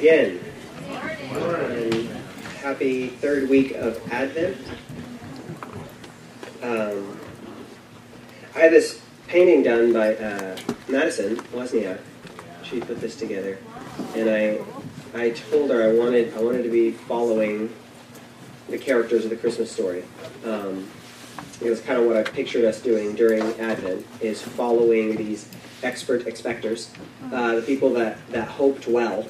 again. Happy third week of Advent. Um, I had this painting done by uh, Madison Wozniak. She put this together, and I, I told her I wanted I wanted to be following the characters of the Christmas story. Um, it was kind of what I pictured us doing during Advent is following these expert expectors, uh, the people that, that hoped well,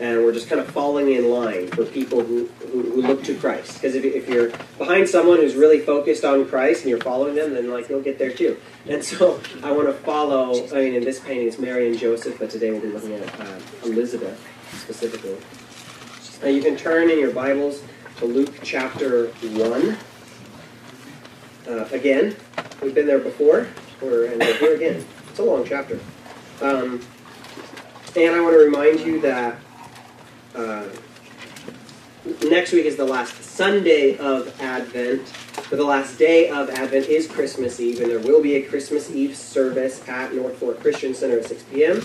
and we're just kind of falling in line for people who, who, who look to Christ. Because if, if you're behind someone who's really focused on Christ and you're following them, then like you'll get there too. And so I want to follow. I mean, in this painting it's Mary and Joseph, but today we'll be looking at uh, Elizabeth specifically. Now you can turn in your Bibles to Luke chapter one. Uh, again, we've been there before. We're and we're here again. It's a long chapter. Um, and I want to remind you that uh, next week is the last Sunday of Advent. For the last day of Advent is Christmas Eve, and there will be a Christmas Eve service at North Fork Christian Center at 6 p.m.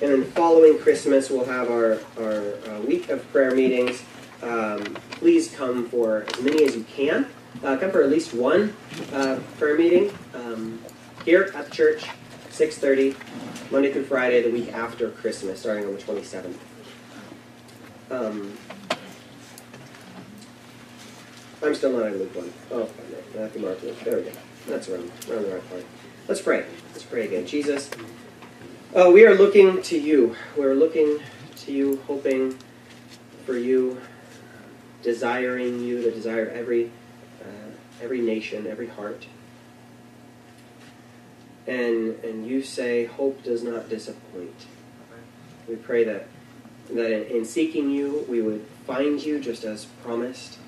And then following Christmas, we'll have our, our uh, week of prayer meetings. Um, please come for as many as you can. Uh, come for at least one uh, prayer meeting um, here at the church, 6.30, Monday through Friday, the week after Christmas, starting on the 27th. Um, I'm still not in Luke 1. Oh, Matthew, Mark, Luke. There we go. That's around, around the right part. Let's pray. Let's pray again. Jesus, uh, we are looking to you. We're looking to you, hoping for you, desiring you to desire every, uh, every nation, every heart. And, and you say, hope does not disappoint. We pray that, that in, in seeking you, we would find you just as promised.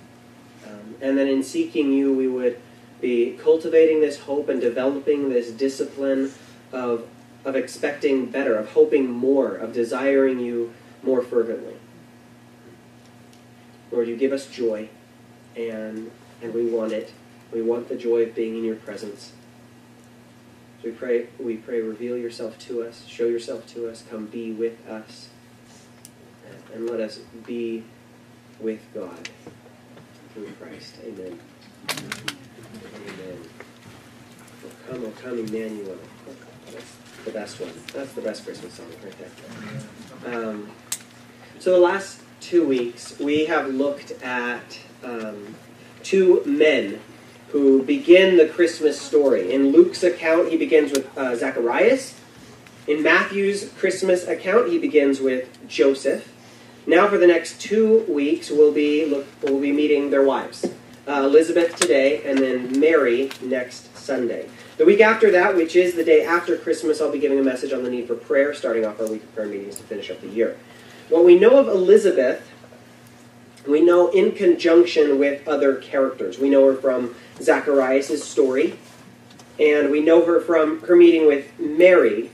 Um, and then in seeking you, we would be cultivating this hope and developing this discipline of, of expecting better, of hoping more, of desiring you more fervently. Lord, you give us joy, and, and we want it. We want the joy of being in your presence. We pray, we pray, reveal yourself to us, show yourself to us, come be with us, and let us be with God through Christ. Amen. Amen. Come, oh, come, Emmanuel. That's the best one. That's the best Christmas song right there. Um, so the last two weeks, we have looked at um, two men who begin the Christmas story. In Luke's account, he begins with uh, Zacharias. In Matthew's Christmas account, he begins with Joseph. Now, for the next two weeks, we'll be look, we'll be meeting their wives, uh, Elizabeth today, and then Mary next Sunday. The week after that, which is the day after Christmas, I'll be giving a message on the need for prayer, starting off our week of prayer meetings to finish up the year. What we know of Elizabeth, we know in conjunction with other characters. We know her from Zacharias' story, and we know her from her meeting with Mary,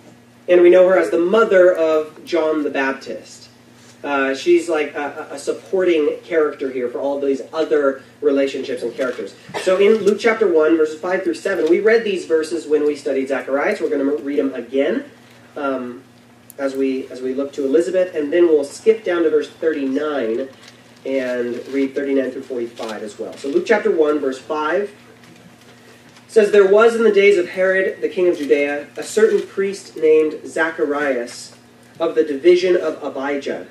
and we know her as the mother of John the Baptist. Uh, she's like a, a, supporting character here for all these other relationships and characters. So in Luke chapter 1, verses 5 through 7, we read these verses when we studied Zacharias. We're going to read them again um, as, we, as we look to Elizabeth, and then we'll skip down to verse 39 and read 39 through 45 as well. So Luke chapter 1, verse 5 says, There was in the days of Herod, the king of Judea, a certain priest named Zacharias of the division of Abijah.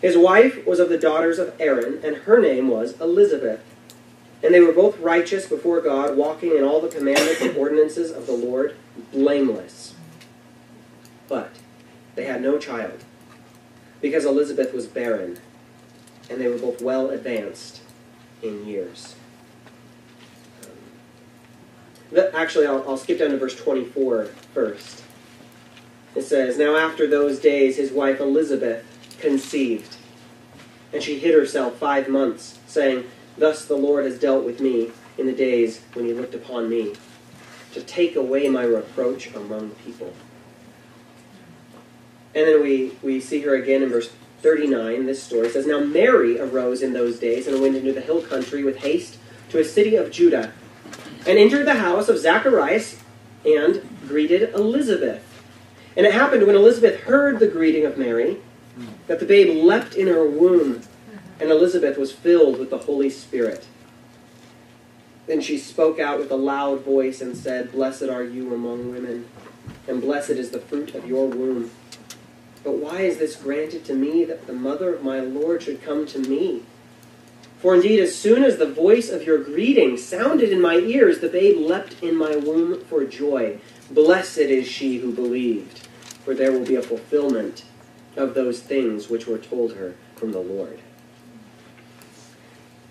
His wife was of the daughters of Aaron, and her name was Elizabeth. And they were both righteous before God, walking in all the commandments and ordinances of the Lord, blameless. But they had no child, because Elizabeth was barren, and they were both well advanced in years. Um, actually, I'll, I'll skip down to verse 24 first. It says, Now after those days, his wife Elizabeth conceived. And she hid herself five months, saying, Thus the Lord has dealt with me in the days when he looked upon me, to take away my reproach among people. And then we, we see her again in verse 39. This story says, Now Mary arose in those days and went into the hill country with haste to a city of Judah, and entered the house of Zacharias and greeted Elizabeth. And it happened when Elizabeth heard the greeting of Mary that the babe leapt in her womb, and Elizabeth was filled with the Holy Spirit. Then she spoke out with a loud voice and said, Blessed are you among women, and blessed is the fruit of your womb. But why is this granted to me that the mother of my Lord should come to me? For indeed, as soon as the voice of your greeting sounded in my ears, the babe leapt in my womb for joy. Blessed is she who believed, for there will be a fulfillment of those things which were told her from the Lord.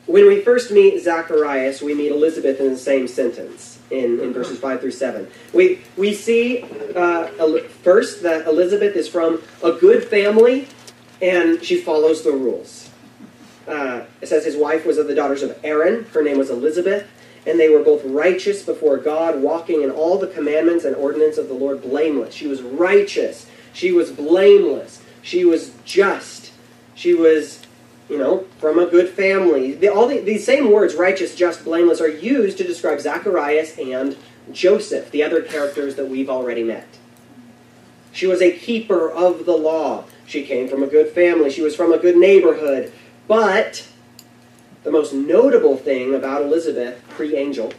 When we first meet Zacharias, we meet Elizabeth in the same sentence in, in verses 5 through 7. We, we see uh, first that Elizabeth is from a good family and she follows the rules. Uh, it says his wife was of the daughters of Aaron. Her name was Elizabeth. And they were both righteous before God, walking in all the commandments and ordinance of the Lord blameless. She was righteous. She was blameless. She was just. She was, you know, from a good family. The, all the, these same words, righteous, just, blameless, are used to describe Zacharias and Joseph, the other characters that we've already met. She was a keeper of the law. She came from a good family. She was from a good neighborhood. But the most notable thing about Elizabeth, pre angel,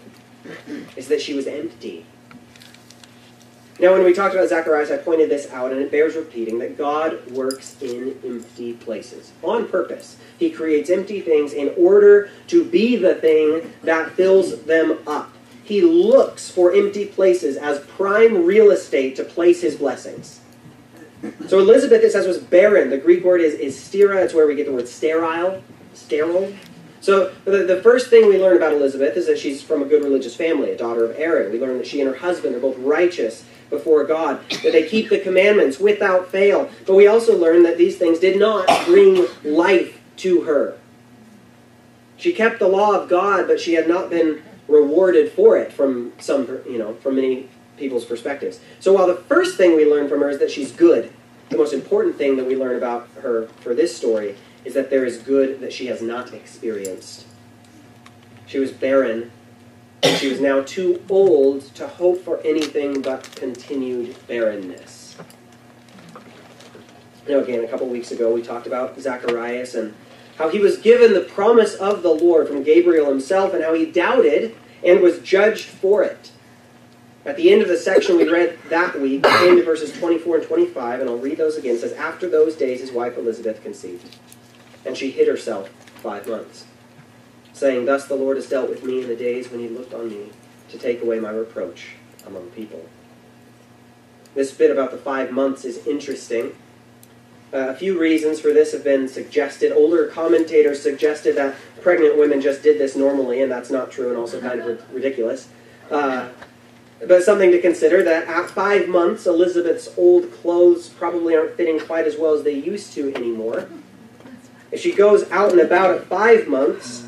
is that she was empty. Now, when we talked about Zacharias, I pointed this out, and it bears repeating that God works in empty places on purpose. He creates empty things in order to be the thing that fills them up. He looks for empty places as prime real estate to place his blessings. So Elizabeth, it says, was barren. The Greek word is, is steira. It's where we get the word sterile, sterile. So the, the first thing we learn about Elizabeth is that she's from a good religious family, a daughter of Aaron. We learn that she and her husband are both righteous before God, that they keep the commandments without fail. But we also learn that these things did not bring life to her. She kept the law of God, but she had not been rewarded for it from some, you know, from many people's perspectives. So while the first thing we learn from her is that she's good, the most important thing that we learn about her for this story is that there is good that she has not experienced. She was barren, and she was now too old to hope for anything but continued barrenness. Now, again, a couple weeks ago we talked about Zacharias and how he was given the promise of the Lord from Gabriel himself and how he doubted and was judged for it. At the end of the section we read that week, to verses 24 and 25, and I'll read those again. Says, After those days his wife Elizabeth conceived and she hid herself five months, saying, Thus the Lord has dealt with me in the days when he looked on me to take away my reproach among people. This bit about the five months is interesting. Uh, a few reasons for this have been suggested. Older commentators suggested that pregnant women just did this normally, and that's not true and also kind of ridiculous. Uh, but something to consider that at five months, Elizabeth's old clothes probably aren't fitting quite as well as they used to anymore. If she goes out and about at five months,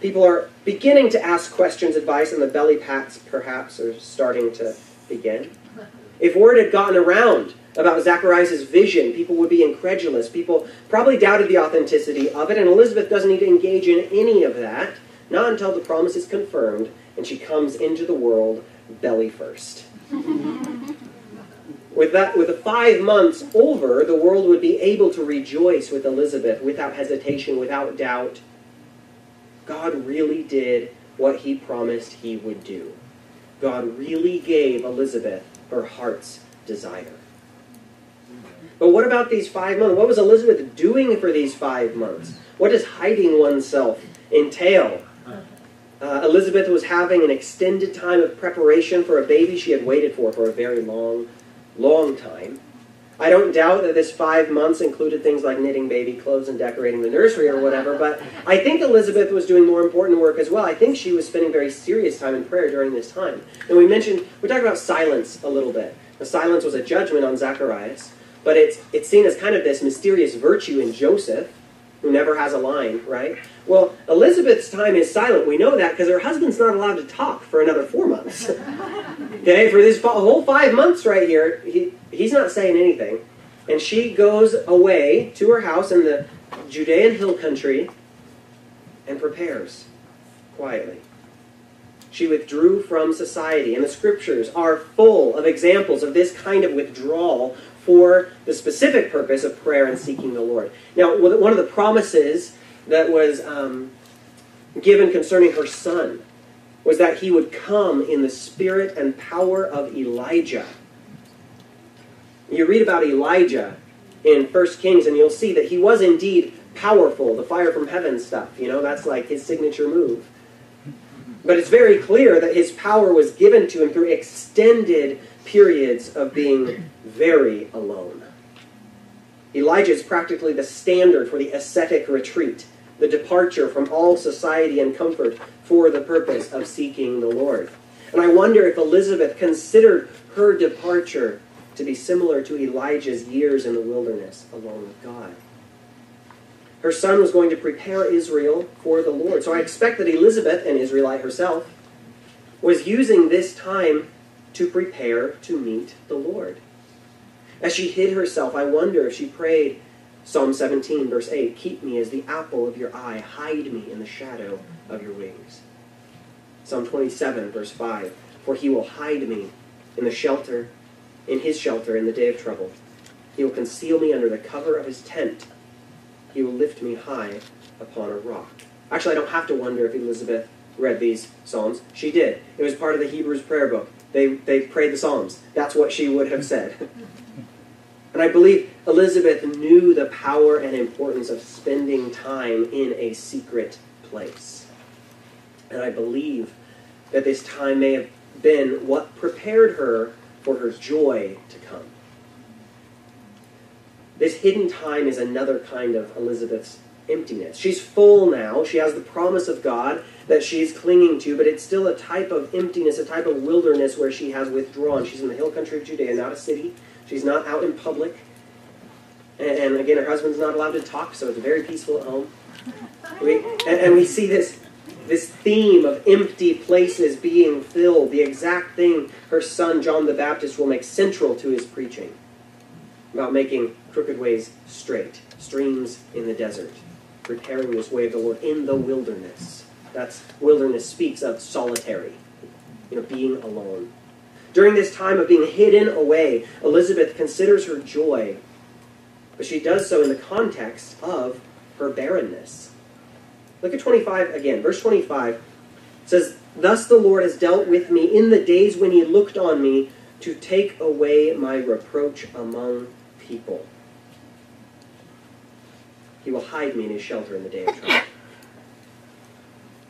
people are beginning to ask questions, advice, and the belly pats perhaps are starting to begin. If word had gotten around about Zacharias' vision, people would be incredulous. People probably doubted the authenticity of it, and Elizabeth doesn't need to engage in any of that, not until the promise is confirmed and she comes into the world belly first. With that, with the five months over, the world would be able to rejoice with Elizabeth without hesitation, without doubt. God really did what he promised he would do. God really gave Elizabeth her heart's desire. But what about these five months? What was Elizabeth doing for these five months? What does hiding oneself entail? Uh, Elizabeth was having an extended time of preparation for a baby she had waited for for a very long long time. I don't doubt that this five months included things like knitting baby clothes and decorating the nursery or whatever, but I think Elizabeth was doing more important work as well. I think she was spending very serious time in prayer during this time. And we mentioned, we talked about silence a little bit. The silence was a judgment on Zacharias, but it's, it's seen as kind of this mysterious virtue in Joseph, who never has a line, right? Well, Elizabeth's time is silent. We know that because her husband's not allowed to talk for another four months. okay, for this whole five months right here, he, he's not saying anything. And she goes away to her house in the Judean hill country and prepares quietly. She withdrew from society, and the scriptures are full of examples of this kind of withdrawal for the specific purpose of prayer and seeking the Lord. Now, one of the promises that was um, given concerning her son was that he would come in the spirit and power of Elijah. You read about Elijah in 1 Kings, and you'll see that he was indeed powerful, the fire from heaven stuff. You know, that's like his signature move. But it's very clear that his power was given to him through extended periods of being very alone. Elijah is practically the standard for the ascetic retreat, the departure from all society and comfort for the purpose of seeking the Lord. And I wonder if Elizabeth considered her departure to be similar to Elijah's years in the wilderness alone with God. Her son was going to prepare Israel for the Lord. So I expect that Elizabeth, an Israelite herself, was using this time to prepare to meet the Lord. As she hid herself, I wonder if she prayed Psalm 17, verse 8 Keep me as the apple of your eye, hide me in the shadow of your wings. Psalm 27, verse 5 For he will hide me in the shelter, in his shelter in the day of trouble. He will conceal me under the cover of his tent. He will lift me high upon a rock. Actually, I don't have to wonder if Elizabeth read these Psalms. She did. It was part of the Hebrews prayer book. They, they prayed the Psalms. That's what she would have said. and I believe Elizabeth knew the power and importance of spending time in a secret place. And I believe that this time may have been what prepared her for her joy to come. This hidden time is another kind of Elizabeth's emptiness. She's full now. She has the promise of God that she's clinging to, but it's still a type of emptiness, a type of wilderness where she has withdrawn. She's in the hill country of Judea, not a city. She's not out in public. And, again, her husband's not allowed to talk, so it's very peaceful at home. We, and, and we see this, this theme of empty places being filled, the exact thing her son John the Baptist will make central to his preaching about making crooked ways straight, streams in the desert, preparing this way of the Lord in the wilderness. That's wilderness speaks of solitary, you know, being alone. During this time of being hidden away, Elizabeth considers her joy, but she does so in the context of her barrenness. Look at 25 again. Verse 25 says, Thus the Lord has dealt with me in the days when he looked on me to take away my reproach among people. He will hide me in his shelter in the day of trouble.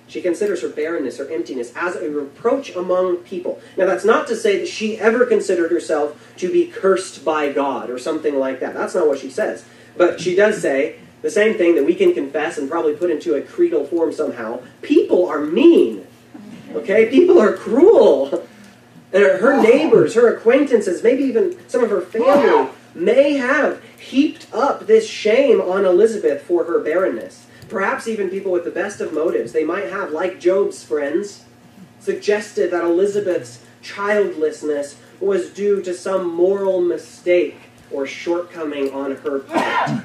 She considers her barrenness, her emptiness, as a reproach among people. Now, that's not to say that she ever considered herself to be cursed by God or something like that. That's not what she says. But she does say the same thing that we can confess and probably put into a creedal form somehow. People are mean. Okay? People are cruel. And her neighbors, her acquaintances, maybe even some of her family may have heaped up this shame on Elizabeth for her barrenness. Perhaps even people with the best of motives, they might have, like Job's friends, suggested that Elizabeth's childlessness was due to some moral mistake or shortcoming on her part.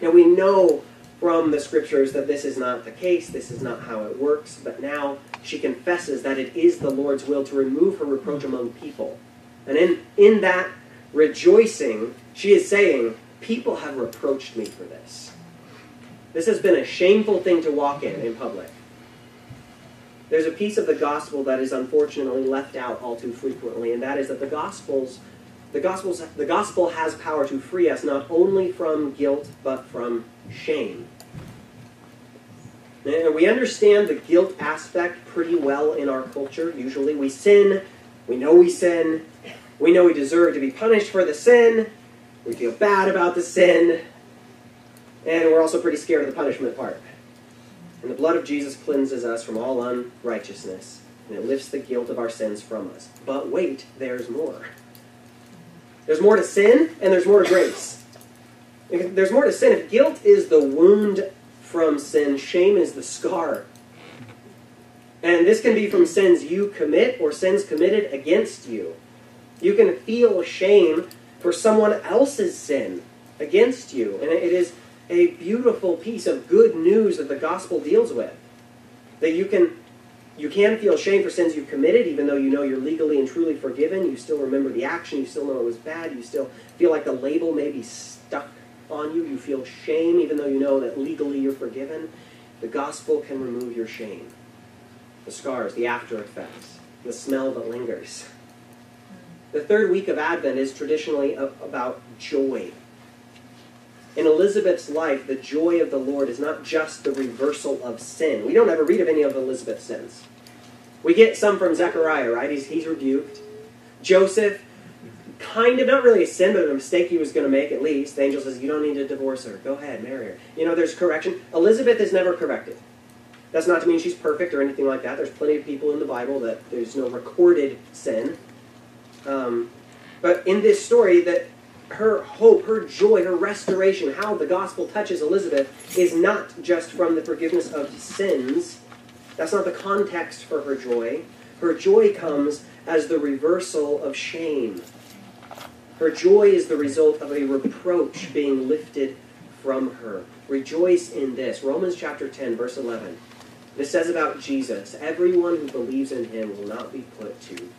Now we know from the scriptures that this is not the case, this is not how it works, but now she confesses that it is the Lord's will to remove her reproach among people. And in, in that rejoicing, she is saying, People have reproached me for this. This has been a shameful thing to walk in in public. There's a piece of the gospel that is unfortunately left out all too frequently, and that is that the gospels the gospels the gospel has power to free us not only from guilt but from shame. And we understand the guilt aspect pretty well in our culture. Usually we sin, we know we sin, we know we deserve to be punished for the sin, we feel bad about the sin, and we're also pretty scared of the punishment part. And the blood of Jesus cleanses us from all unrighteousness, and it lifts the guilt of our sins from us. But wait, there's more. There's more to sin, and there's more to grace. There's more to sin. If guilt is the wound from sin, shame is the scar. And this can be from sins you commit or sins committed against you. You can feel shame for someone else's sin against you. And it is a beautiful piece of good news that the gospel deals with. That you can you can feel shame for sins you've committed, even though you know you're legally and truly forgiven. You still remember the action. You still know it was bad. You still feel like the label may be stuck on you. You feel shame, even though you know that legally you're forgiven. The gospel can remove your shame. The scars, the after effects, the smell that lingers. The third week of Advent is traditionally about joy. In Elizabeth's life, the joy of the Lord is not just the reversal of sin. We don't ever read of any of Elizabeth's sins. We get some from Zechariah, right? He's, he's rebuked. Joseph, kind of, not really a sin, but a mistake he was going to make at least. The angel says, You don't need to divorce her. Go ahead, marry her. You know, there's correction. Elizabeth is never corrected. That's not to mean she's perfect or anything like that. There's plenty of people in the Bible that there's no recorded sin. Um, but in this story, that her hope, her joy, her restoration, how the gospel touches Elizabeth is not just from the forgiveness of sins. That's not the context for her joy. Her joy comes as the reversal of shame. Her joy is the result of a reproach being lifted from her. Rejoice in this. Romans chapter 10, verse 11. This says about Jesus everyone who believes in him will not be put to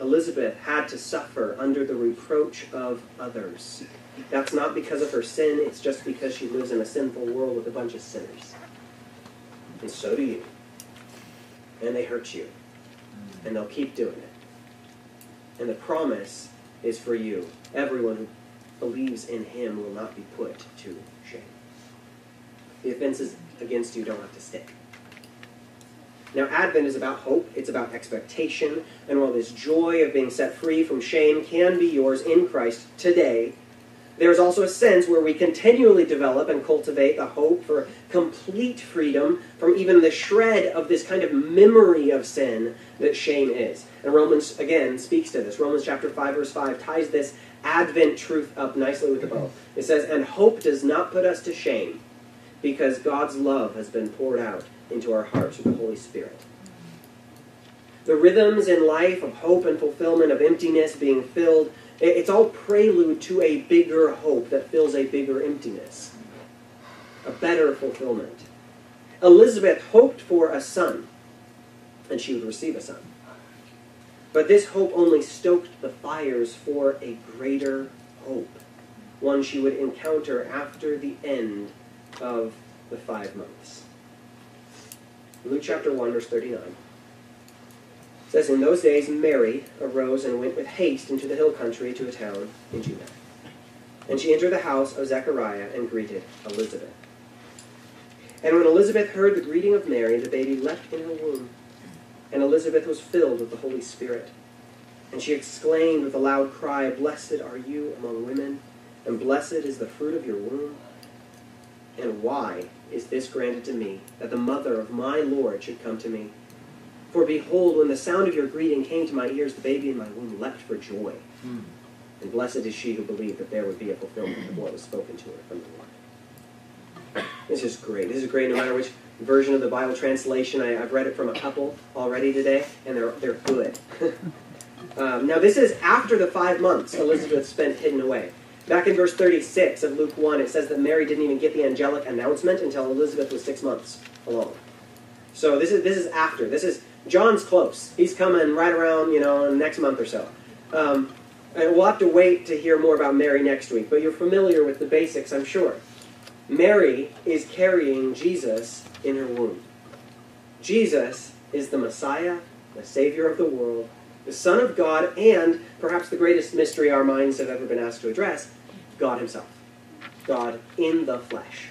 Elizabeth had to suffer under the reproach of others. That's not because of her sin, it's just because she lives in a sinful world with a bunch of sinners. And so do you. And they hurt you. And they'll keep doing it. And the promise is for you. Everyone who believes in him will not be put to shame. The offenses against you don't have to stick. Now, Advent is about hope, it's about expectation, and while this joy of being set free from shame can be yours in Christ today, there's also a sense where we continually develop and cultivate the hope for complete freedom from even the shred of this kind of memory of sin that shame is. And Romans, again, speaks to this. Romans chapter 5, verse 5 ties this Advent truth up nicely with the bow. It says, And hope does not put us to shame, because God's love has been poured out into our hearts through the Holy Spirit. The rhythms in life of hope and fulfillment, of emptiness being filled, it's all prelude to a bigger hope that fills a bigger emptiness, a better fulfillment. Elizabeth hoped for a son, and she would receive a son. But this hope only stoked the fires for a greater hope, one she would encounter after the end of the five months. Luke chapter 1, verse 39. It says, In those days Mary arose and went with haste into the hill country to a town in Judah. And she entered the house of Zechariah and greeted Elizabeth. And when Elizabeth heard the greeting of Mary, the baby leapt in her womb. And Elizabeth was filled with the Holy Spirit. And she exclaimed with a loud cry, Blessed are you among women, and blessed is the fruit of your womb. And why is this granted to me, that the mother of my Lord should come to me? For behold, when the sound of your greeting came to my ears, the baby in my womb leapt for joy. Mm. And blessed is she who believed that there would be a fulfillment of what was spoken to her from the Lord. This is great. This is great no matter which version of the Bible translation. I, have read it from a couple already today, and they're, they're good. um, now, this is after the five months Elizabeth spent hidden away. Back in verse 36 of Luke 1, it says that Mary didn't even get the angelic announcement until Elizabeth was six months along. So this is this is after. This is John's close. He's coming right around, you know, next month or so. Um, and we'll have to wait to hear more about Mary next week, but you're familiar with the basics, I'm sure. Mary is carrying Jesus in her womb. Jesus is the Messiah, the Savior of the world, the Son of God, and perhaps the greatest mystery our minds have ever been asked to address God Himself. God in the flesh.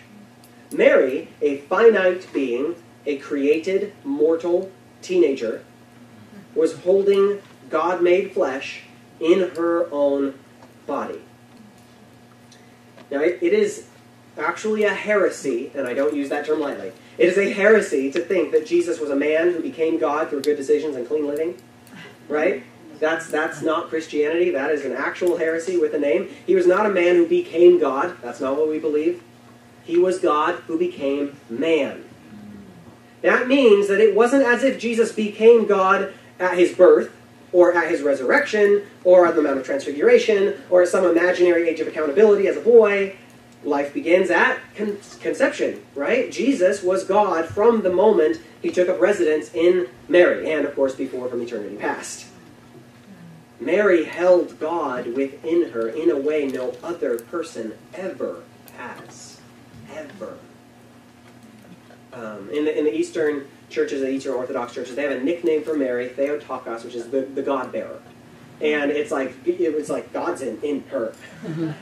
Mary, a finite being, a created, mortal teenager, was holding God made flesh in her own body. Now, it, is actually a heresy, and I don't use that term lightly. It is a heresy to think that Jesus was a man who became God through good decisions and clean living right? That's, that's not Christianity. That is an actual heresy with a name. He was not a man who became God. That's not what we believe. He was God who became man. That means that it wasn't as if Jesus became God at his birth, or at his resurrection, or on the Mount of Transfiguration, or at some imaginary age of accountability as a boy. Life begins at con- conception, right? Jesus was God from the moment he took up residence in Mary, and of course before from eternity past. Mary held God within her in a way no other person ever has. Ever. Um, in, the, in the Eastern churches, the Eastern Orthodox churches, they have a nickname for Mary, Theotokos, which is the, the God bearer. And it's like it was like God's in, in her.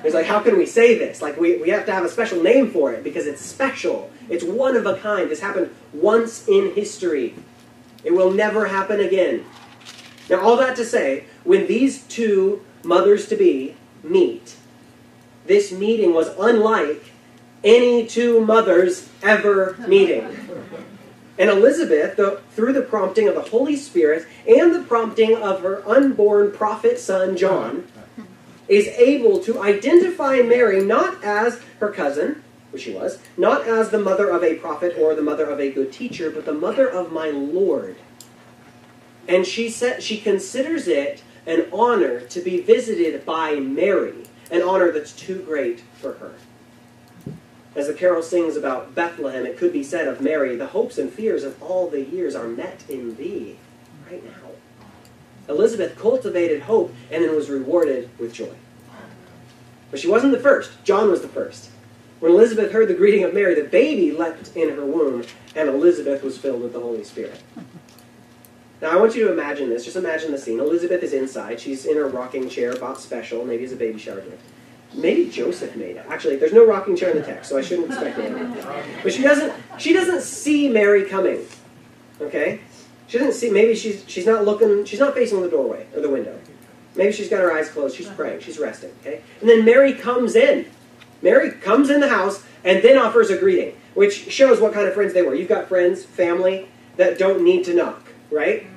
It's like how can we say this? Like we, we have to have a special name for it because it's special. It's one of a kind. This happened once in history. It will never happen again. Now all that to say, when these two mothers to be meet, this meeting was unlike any two mothers ever meeting. And Elizabeth, the, through the prompting of the Holy Spirit and the prompting of her unborn prophet son John, is able to identify Mary not as her cousin, which she was, not as the mother of a prophet or the mother of a good teacher, but the mother of my Lord. And she said she considers it an honor to be visited by Mary, an honor that's too great for her. As the carol sings about Bethlehem, it could be said of Mary, the hopes and fears of all the years are met in thee, right now. Elizabeth cultivated hope and then was rewarded with joy. But she wasn't the first. John was the first. When Elizabeth heard the greeting of Mary, the baby leapt in her womb, and Elizabeth was filled with the Holy Spirit. Now, I want you to imagine this. Just imagine the scene. Elizabeth is inside. She's in her rocking chair, bought special, maybe as a baby shower gift. Maybe Joseph made it. Actually, there's no rocking chair in the text, so I shouldn't expect it. But she doesn't. She doesn't see Mary coming. Okay, she doesn't see. Maybe she's she's not looking. She's not facing the doorway or the window. Maybe she's got her eyes closed. She's praying. She's resting. Okay, and then Mary comes in. Mary comes in the house and then offers a greeting, which shows what kind of friends they were. You've got friends, family that don't need to knock, right?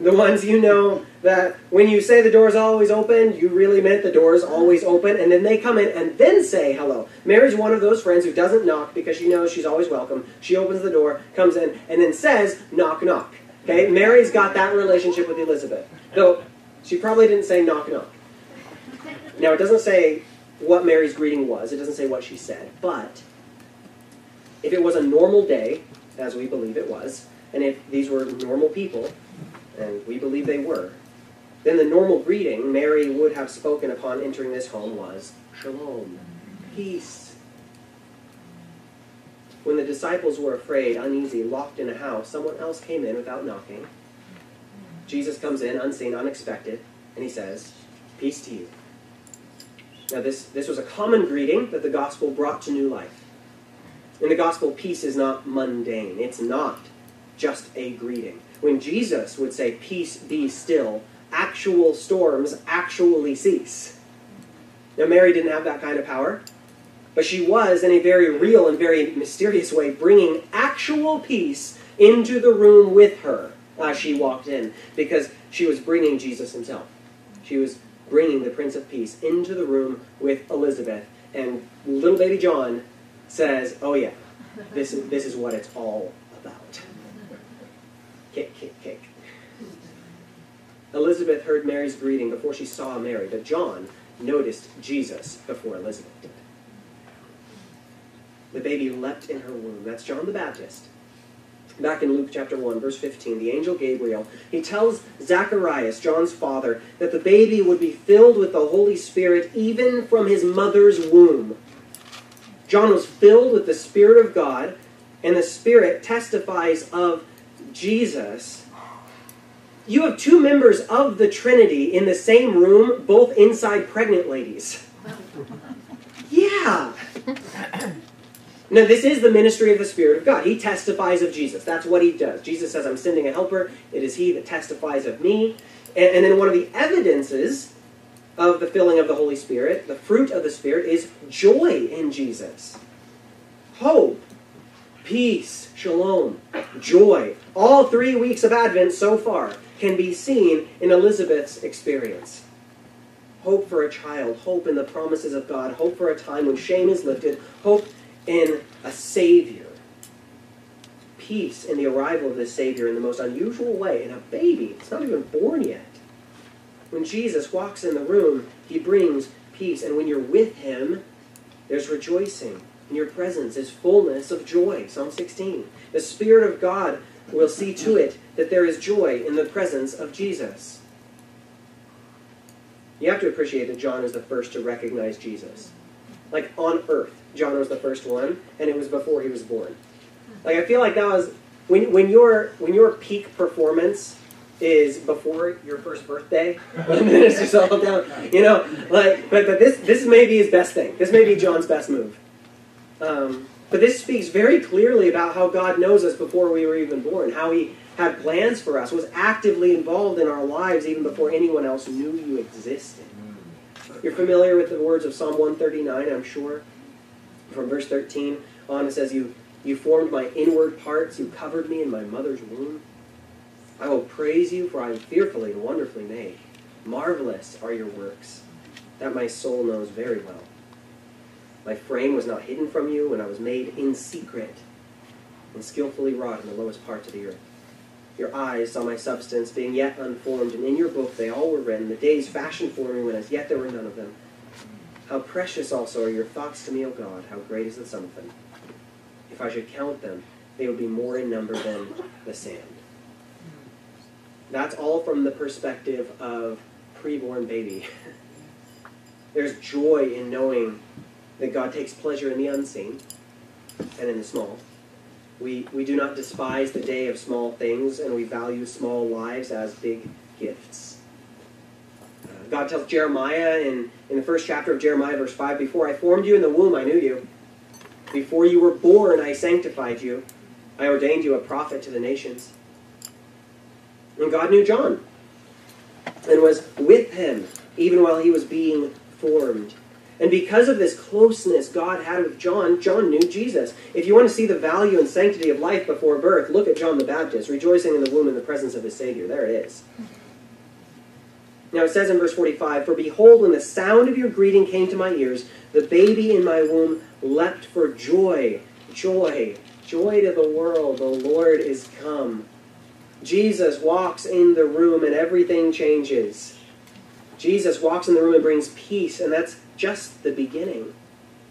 The ones you know that when you say the door's always open, you really meant the door's always open, and then they come in and then say hello. Mary's one of those friends who doesn't knock because she knows she's always welcome. She opens the door, comes in, and then says, knock, knock. Okay? Mary's got that relationship with Elizabeth. Though she probably didn't say knock, knock. Now, it doesn't say what Mary's greeting was, it doesn't say what she said, but if it was a normal day, as we believe it was, and if these were normal people, and we believe they were, then the normal greeting Mary would have spoken upon entering this home was Shalom, peace. When the disciples were afraid, uneasy, locked in a house, someone else came in without knocking. Jesus comes in, unseen, unexpected, and he says, Peace to you. Now, this, this was a common greeting that the gospel brought to new life. In the gospel, peace is not mundane, it's not just a greeting. When Jesus would say, Peace be still, actual storms actually cease. Now, Mary didn't have that kind of power, but she was, in a very real and very mysterious way, bringing actual peace into the room with her as she walked in, because she was bringing Jesus himself. She was bringing the Prince of Peace into the room with Elizabeth, and little baby John says, "Oh yeah, this is this is what it's all about." Kick, kick, kick. Elizabeth heard Mary's greeting before she saw Mary, but John noticed Jesus before Elizabeth did. The baby leapt in her womb. That's John the Baptist. Back in Luke chapter 1, verse 15, the angel Gabriel, he tells Zacharias, John's father, that the baby would be filled with the Holy Spirit even from his mother's womb. John was filled with the Spirit of God, and the Spirit testifies of Jesus you have two members of the Trinity in the same room, both inside pregnant ladies. Yeah. Now, this is the ministry of the Spirit of God. He testifies of Jesus. That's what he does. Jesus says, I'm sending a helper. It is he that testifies of me. And, and then one of the evidences of the filling of the Holy Spirit, the fruit of the Spirit, is joy in Jesus. Hope, peace, shalom, joy. All three weeks of Advent so far can be seen in Elizabeth's experience. Hope for a child, hope in the promises of God, hope for a time when shame is lifted, hope in a Savior. Peace in the arrival of this Savior in the most unusual way in a baby. It's not even born yet. When Jesus walks in the room, he brings peace. And when you're with him, there's rejoicing. In your presence is fullness of joy. Psalm 16. The Spirit of God will see to it that there is joy in the presence of Jesus. You have to appreciate that John is the first to recognize Jesus. Like on earth, John was the first one, and it was before he was born. Like I feel like that was when when your when your peak performance is before your first birthday, and then it's just all down. You know, like but but this this may be his best thing. This may be John's best move. Um, but this speaks very clearly about how God knows us before we were even born, how He had plans for us, was actively involved in our lives even before anyone else knew you existed. You're familiar with the words of Psalm 139, I'm sure. From verse 13 on, it says, You, you formed my inward parts, you covered me in my mother's womb. I will praise you, for I am fearfully and wonderfully made. Marvelous are your works, that my soul knows very well. My frame was not hidden from you when I was made in secret and skillfully wrought in the lowest parts of the earth. Your eyes saw my substance being yet unformed, and in your book they all were written, the days fashioned for me when as yet there were none of them. How precious also are your thoughts to me, O God, how great is the sum of them. If I should count them, they would be more in number than the sand. That's all from the perspective of preborn baby. There's joy in knowing that God takes pleasure in the unseen and in the small. We, we do not despise the day of small things, and we value small lives as big gifts. Uh, God tells Jeremiah in, in the first chapter of Jeremiah, verse 5 Before I formed you in the womb, I knew you. Before you were born, I sanctified you. I ordained you a prophet to the nations. And God knew John and was with him even while he was being formed. And because of this closeness God had with John, John knew Jesus. If you want to see the value and sanctity of life before birth, look at John the Baptist, rejoicing in the womb in the presence of his Savior. There it is. Now it says in verse 45 For behold, when the sound of your greeting came to my ears, the baby in my womb leapt for joy. Joy. Joy to the world. The Lord is come. Jesus walks in the room and everything changes. Jesus walks in the room and brings peace, and that's just the beginning.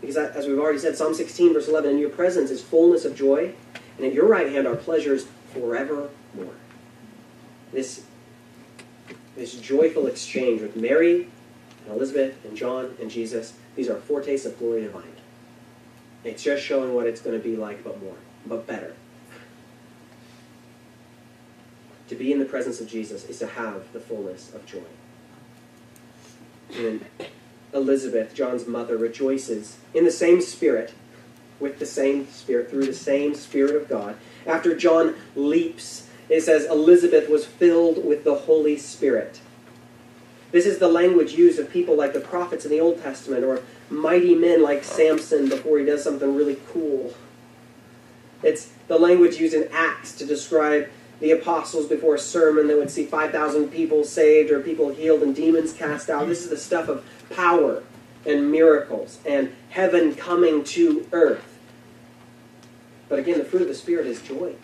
Because as we've already said, Psalm 16, verse 11, in your presence is fullness of joy, and at your right hand are pleasures forevermore. This, this joyful exchange with Mary and Elizabeth and John and Jesus, these are foretastes of glory divine. It's just showing what it's going to be like, but more, but better. To be in the presence of Jesus is to have the fullness of joy. And Elizabeth, John's mother, rejoices in the same spirit, with the same spirit, through the same spirit of God. After John leaps, it says Elizabeth was filled with the Holy Spirit. This is the language used of people like the prophets in the Old Testament or mighty men like Samson before he does something really cool. It's the language used in Acts to describe the apostles before a sermon that would see 5,000 people saved or people healed and demons cast out. This is the stuff of power and miracles and heaven coming to earth. But again, the fruit of the Spirit is joy.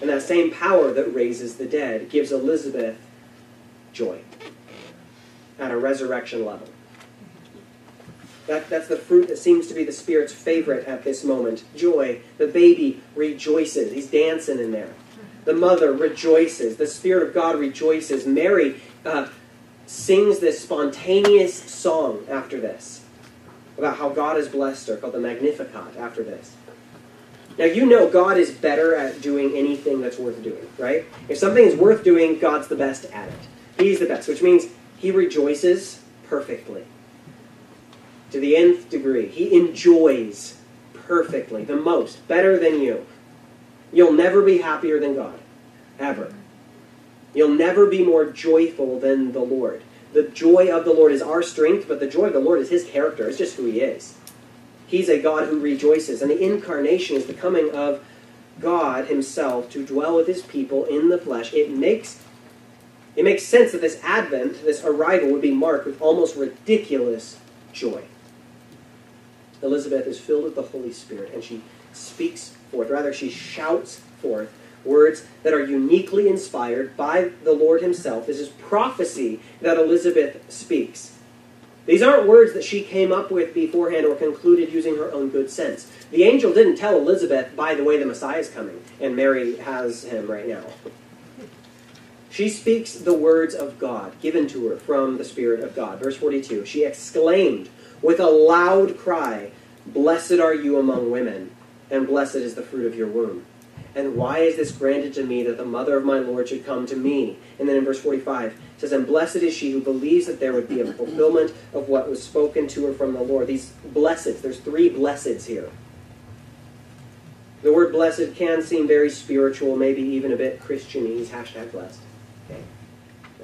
And that same power that raises the dead gives Elizabeth joy at a resurrection level. That, that's the fruit that seems to be the Spirit's favorite at this moment. Joy. The baby rejoices. He's dancing in there. The mother rejoices. The Spirit of God rejoices. Mary uh, sings this spontaneous song after this about how God has blessed her, called the Magnificat, after this. Now, you know God is better at doing anything that's worth doing, right? If something is worth doing, God's the best at it. He's the best, which means He rejoices perfectly. To the nth degree. He enjoys perfectly, the most, better than you. You'll never be happier than God. Ever. You'll never be more joyful than the Lord. The joy of the Lord is our strength, but the joy of the Lord is his character. It's just who he is. He's a God who rejoices. And the incarnation is the coming of God himself to dwell with his people in the flesh. It makes it makes sense that this advent, this arrival, would be marked with almost ridiculous joy. Elizabeth is filled with the Holy Spirit, and she speaks forth. Rather, she shouts forth words that are uniquely inspired by the Lord Himself. This is prophecy that Elizabeth speaks. These aren't words that she came up with beforehand or concluded using her own good sense. The angel didn't tell Elizabeth, by the way, the Messiah is coming, and Mary has him right now. She speaks the words of God given to her from the Spirit of God. Verse 42 She exclaimed with a loud cry, Blessed are you among women, and blessed is the fruit of your womb. And why is this granted to me that the mother of my Lord should come to me? And then in verse 45, it says, And blessed is she who believes that there would be a fulfillment of what was spoken to her from the Lord. These blesseds, there's three blesseds here. The word blessed can seem very spiritual, maybe even a bit Christianese, hashtag blessed. Okay.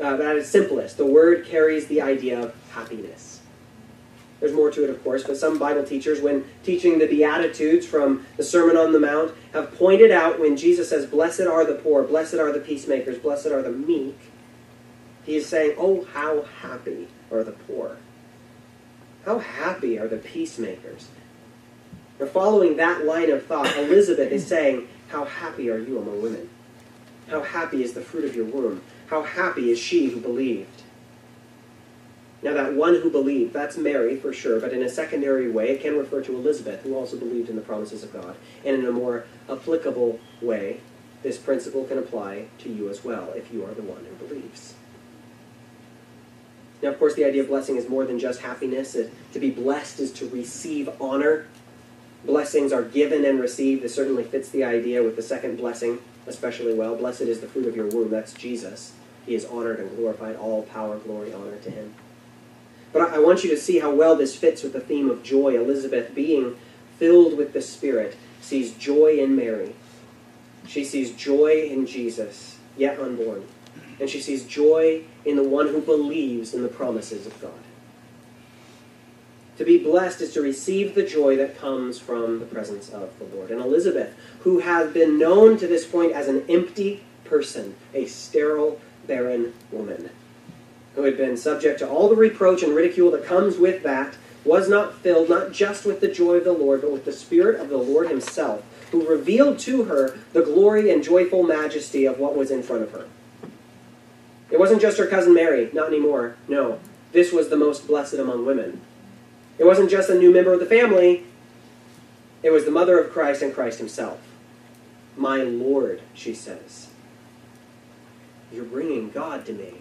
Uh, but at its simplest, the word carries the idea of happiness. There's more to it, of course, but some Bible teachers, when teaching the Beatitudes from the Sermon on the Mount, have pointed out when Jesus says, Blessed are the poor, blessed are the peacemakers, blessed are the meek, he is saying, Oh, how happy are the poor. How happy are the peacemakers. Now, following that line of thought, Elizabeth is saying, How happy are you among women? How happy is the fruit of your womb? How happy is she who believed? Now, that one who believed, that's Mary for sure, but in a secondary way, it can refer to Elizabeth, who also believed in the promises of God. And in a more applicable way, this principle can apply to you as well, if you are the one who believes. Now, of course, the idea of blessing is more than just happiness. It, to be blessed is to receive honor. Blessings are given and received. This certainly fits the idea with the second blessing especially well. Blessed is the fruit of your womb. That's Jesus. He is honored and glorified. All power, glory, honor to him. But I want you to see how well this fits with the theme of joy. Elizabeth, being filled with the Spirit, sees joy in Mary. She sees joy in Jesus, yet unborn. And she sees joy in the one who believes in the promises of God. To be blessed is to receive the joy that comes from the presence of the Lord. And Elizabeth, who has been known to this point as an empty person, a sterile, barren woman, who had been subject to all the reproach and ridicule that comes with that, was not filled not just with the joy of the Lord, but with the Spirit of the Lord Himself, who revealed to her the glory and joyful majesty of what was in front of her. It wasn't just her cousin Mary, not anymore. No, this was the most blessed among women. It wasn't just a new member of the family, it was the mother of Christ and Christ Himself. My Lord, she says. You're bringing God to me.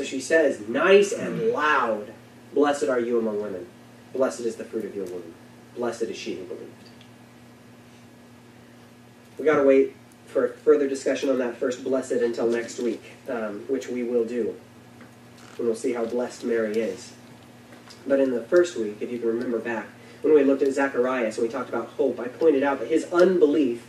So she says, nice and loud, Blessed are you among women. Blessed is the fruit of your womb. Blessed is she who believed. we got to wait for further discussion on that first blessed until next week, um, which we will do. And we'll see how blessed Mary is. But in the first week, if you can remember back, when we looked at Zacharias and we talked about hope, I pointed out that his unbelief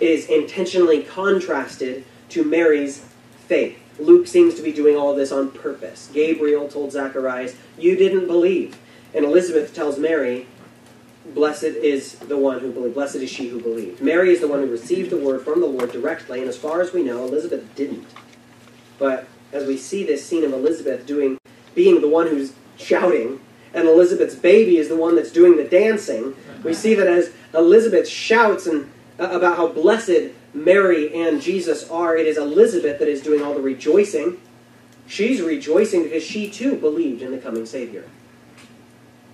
is intentionally contrasted to Mary's faith. Luke seems to be doing all this on purpose. Gabriel told Zacharias, You didn't believe. And Elizabeth tells Mary, Blessed is the one who believed. Blessed is she who believed. Mary is the one who received the word from the Lord directly, and as far as we know, Elizabeth didn't. But as we see this scene of Elizabeth doing, being the one who's shouting, and Elizabeth's baby is the one that's doing the dancing, we see that as Elizabeth shouts and uh, about how blessed Mary and Jesus are. It is Elizabeth that is doing all the rejoicing. She's rejoicing because she too believed in the coming Savior.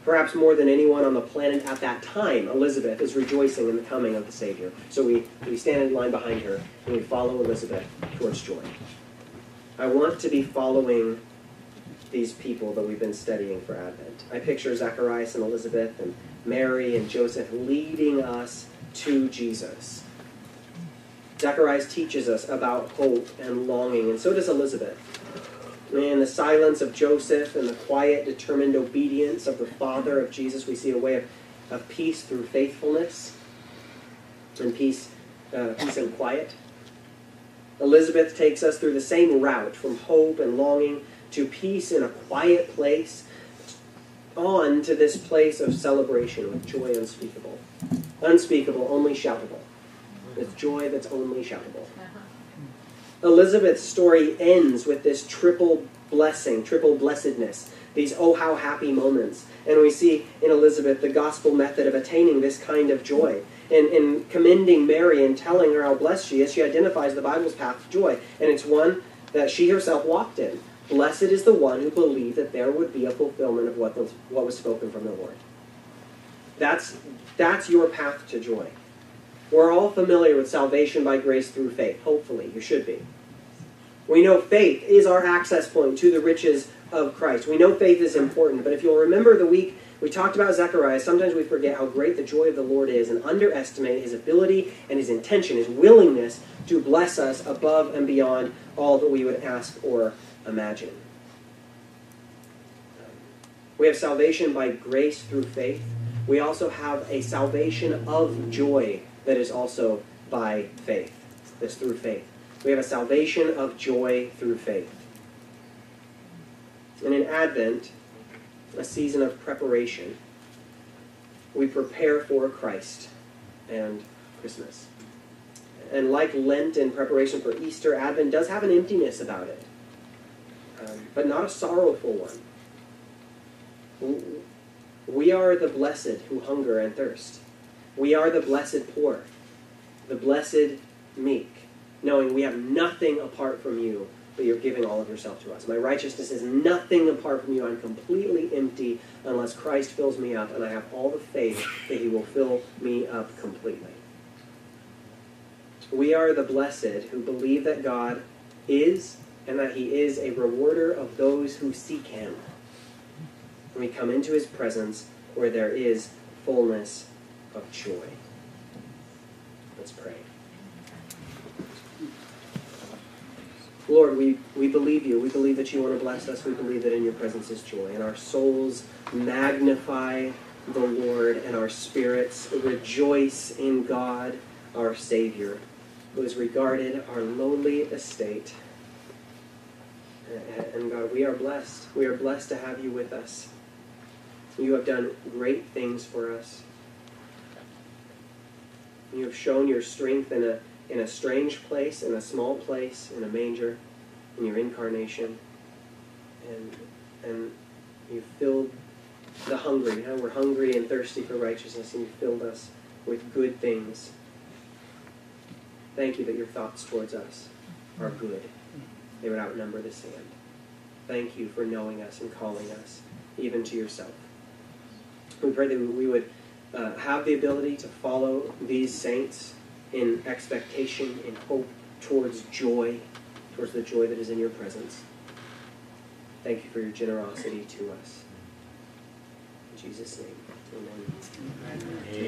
Perhaps more than anyone on the planet at that time, Elizabeth is rejoicing in the coming of the Savior. So we, we stand in line behind her and we follow Elizabeth towards joy. I want to be following these people that we've been studying for Advent. I picture Zacharias and Elizabeth and Mary and Joseph leading us to Jesus. Zacharias teaches us about hope and longing, and so does Elizabeth. In the silence of Joseph and the quiet, determined obedience of the Father of Jesus, we see a way of, of peace through faithfulness and peace, uh, peace and quiet. Elizabeth takes us through the same route from hope and longing to peace in a quiet place on to this place of celebration with joy unspeakable. Unspeakable, only shoutable with joy that's only shoutable. Elizabeth's story ends with this triple blessing, triple blessedness, these oh how happy moments. And we see in Elizabeth the gospel method of attaining this kind of joy. In, in commending Mary and telling her how blessed she is, she identifies the Bible's path to joy. And it's one that she herself walked in. Blessed is the one who believed that there would be a fulfillment of what, was what was spoken from the Lord. That's, that's your path to joy. We're all familiar with salvation by grace through faith. Hopefully, you should be. We know faith is our access point to the riches of Christ. We know faith is important, but if you'll remember the week we talked about Zechariah, sometimes we forget how great the joy of the Lord is and underestimate his ability and his intention, his willingness to bless us above and beyond all that we would ask or imagine. We have salvation by grace through faith. We also have a salvation of joy that is also by faith. That's through faith. We have a salvation of joy through faith. And in Advent, a season of preparation, we prepare for Christ and Christmas. And like Lent in preparation for Easter, Advent does have an emptiness about it, um, but not a sorrowful one. We are the blessed who hunger and thirst. We are the blessed poor, the blessed meek, knowing we have nothing apart from you but you're giving all of yourself to us. My righteousness is nothing apart from you. I'm completely empty unless Christ fills me up, and I have all the faith that He will fill me up completely. We are the blessed who believe that God is and that He is a rewarder of those who seek Him. And we come into His presence where there is fullness of joy. Let's pray. Lord, we, we believe you. We believe that you want to bless us. We believe that in your presence is joy. And our souls magnify the Lord, and our spirits rejoice in God, our Savior, who has regarded our lowly estate. And God, we are blessed. We are blessed to have you with us. You have done great things for us. You have shown your strength in a in a strange place, in a small place, in a manger, in your incarnation. And, and you filled the hungry. We're hungry and thirsty for righteousness, and you filled us with good things. Thank you that your thoughts towards us are good. They would outnumber the sand. Thank you for knowing us and calling us, even to yourself. We pray that we would uh, have the ability to follow these saints in expectation, in hope, towards joy, towards the joy that is in your presence. Thank you for your generosity to us. In Jesus' name, amen. amen.